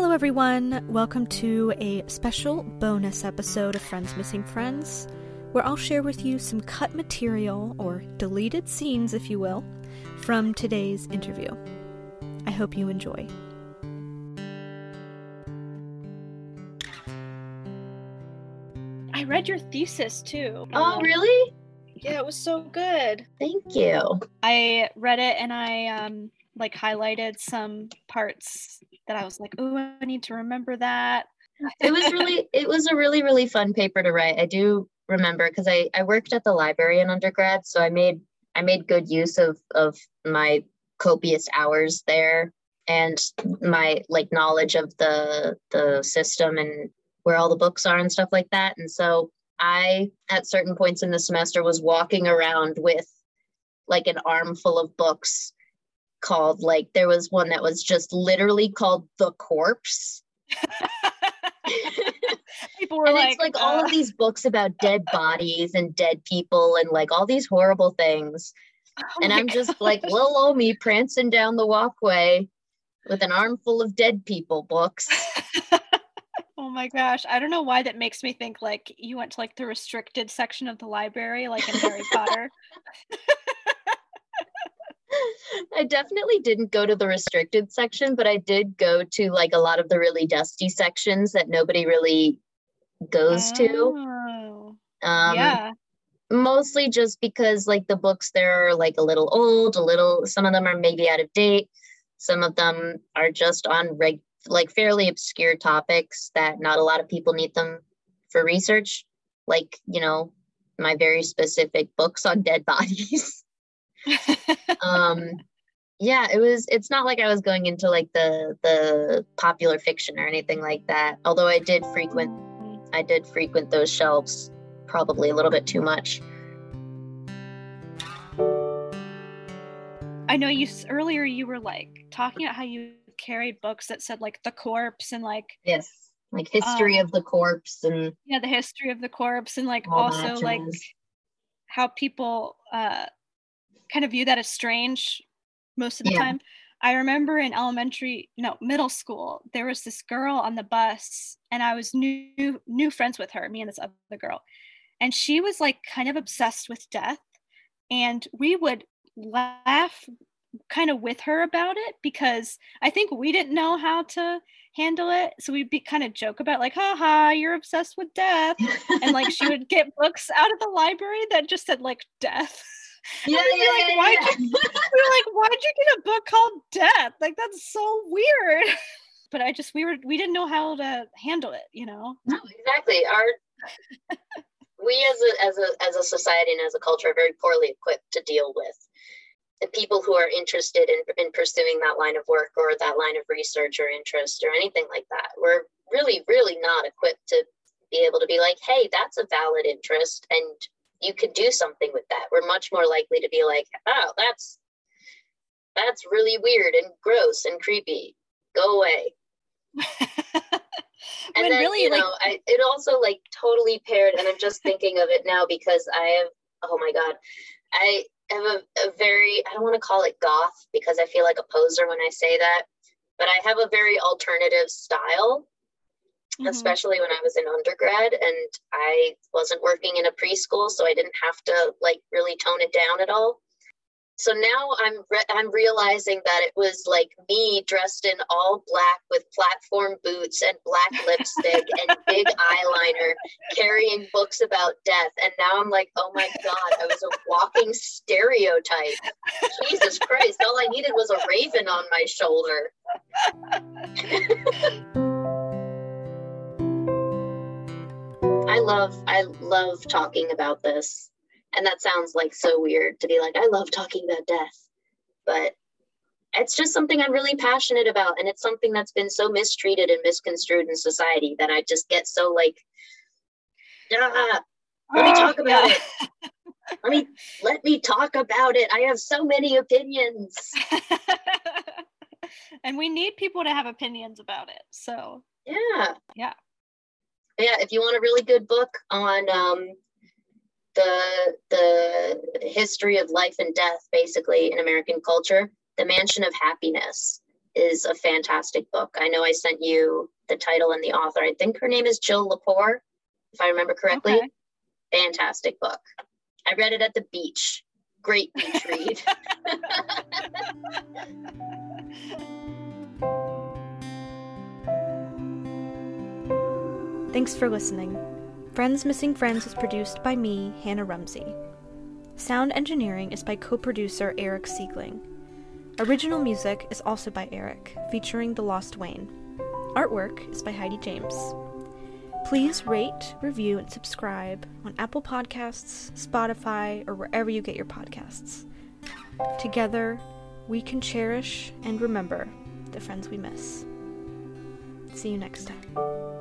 Hello, everyone. Welcome to a special bonus episode of Friends Missing Friends, where I'll share with you some cut material, or deleted scenes, if you will, from today's interview. I hope you enjoy. I read your thesis too. Oh, really? Yeah, it was so good. Thank you. I read it and I um like highlighted some parts that I was like, oh, I need to remember that. It was really, it was a really, really fun paper to write. I do remember because I, I worked at the library in undergrad, so I made I made good use of of my copious hours there and my like knowledge of the the system and where all the books are and stuff like that. And so I at certain points in the semester was walking around with like an armful of books called like there was one that was just literally called the corpse. People were and like, it's like all uh, of these books about dead bodies and dead people and like all these horrible things. Oh and i'm just like little old me prancing down the walkway with an armful of dead people books. Oh my gosh. I don't know why that makes me think like you went to like the restricted section of the library, like in Harry Potter. i definitely didn't go to the restricted section but i did go to like a lot of the really dusty sections that nobody really goes to. Oh, um yeah. mostly just because like the books there are like a little old a little some of them are maybe out of date. Some of them are just on reg like fairly obscure topics that not a lot of people need them for research like you know my very specific books on dead bodies um yeah it was it's not like i was going into like the the popular fiction or anything like that although i did frequent i did frequent those shelves probably a little bit too much. I know you earlier you were like talking about how you carried books that said like the corpse and like yes like history of the corpse and yeah, the history of the corpse and like also like how people uh kind of view that as strange most of the Yeah. time. I remember in elementary, no, middle school, there was this girl on the bus and I was new new friends with her, me and this other girl. And she was like kind of obsessed with death and we would laugh kind of with her about it because I think we didn't know how to handle it. So we'd be kind of joke about like, haha, you're obsessed with death and like she would get books out of the library that just said like death. Yeah, yeah, like, yeah, why'd yeah. we were like, why'd you get a book called Death? Like that's so weird. But I just we were we didn't know how to handle it, you know. no exactly our we as a as a as a society and as a culture are very poorly equipped to deal with the people who are interested in, in pursuing that line of work or that line of research or interest or anything like that we're really really not equipped to be able to be like hey that's a valid interest and you could do something with that. We're much more likely to be like oh that's that's really weird and gross and creepy. Go away. And when then really you like know I, it also like totally paired and i'm just thinking of it now because i have oh my god i have a, a very i don't want to call it goth because i feel like a poser when i say that but i have a very alternative style Mhm. especially when i was in undergrad and i wasn't working in a preschool so i didn't have to like really tone it down at all. So now i'm re- i'm realizing that it was like me dressed in all black with platform boots and black lipstick and big eyeliner carrying books about death. And now i'm like oh my god i was a walking stereotype. Jesus christ all i needed was a raven on my shoulder love I love talking about this. And that sounds like so weird to be like, I love talking about death. But it's just something I'm really passionate about. And it's something that's been so mistreated and misconstrued in society that I just get so like, "Ah, let me talk about it. Let me let me talk about it. I have so many opinions. and we need people to have opinions about it. So Yeah. Yeah. Yeah. If you want a really good book on um, the the history of life and death, basically in American culture, The Mansion of Happiness is a fantastic book. I know I sent you the title and the author. I think her name is Jill Lepore, if I remember correctly. Okay. Fantastic book. I read it at the beach. Great beach read. Thanks for listening. Friends Missing Friends is produced by me, Hannah Rumsey. Sound engineering is by co producer Eric Siegling. Original music is also by Eric, featuring The Lost Wayne. Artwork is by Heidi James. Please rate, review, and subscribe on Apple Podcasts, Spotify, or wherever you get your podcasts. Together, we can cherish and remember the friends we miss. See you next time.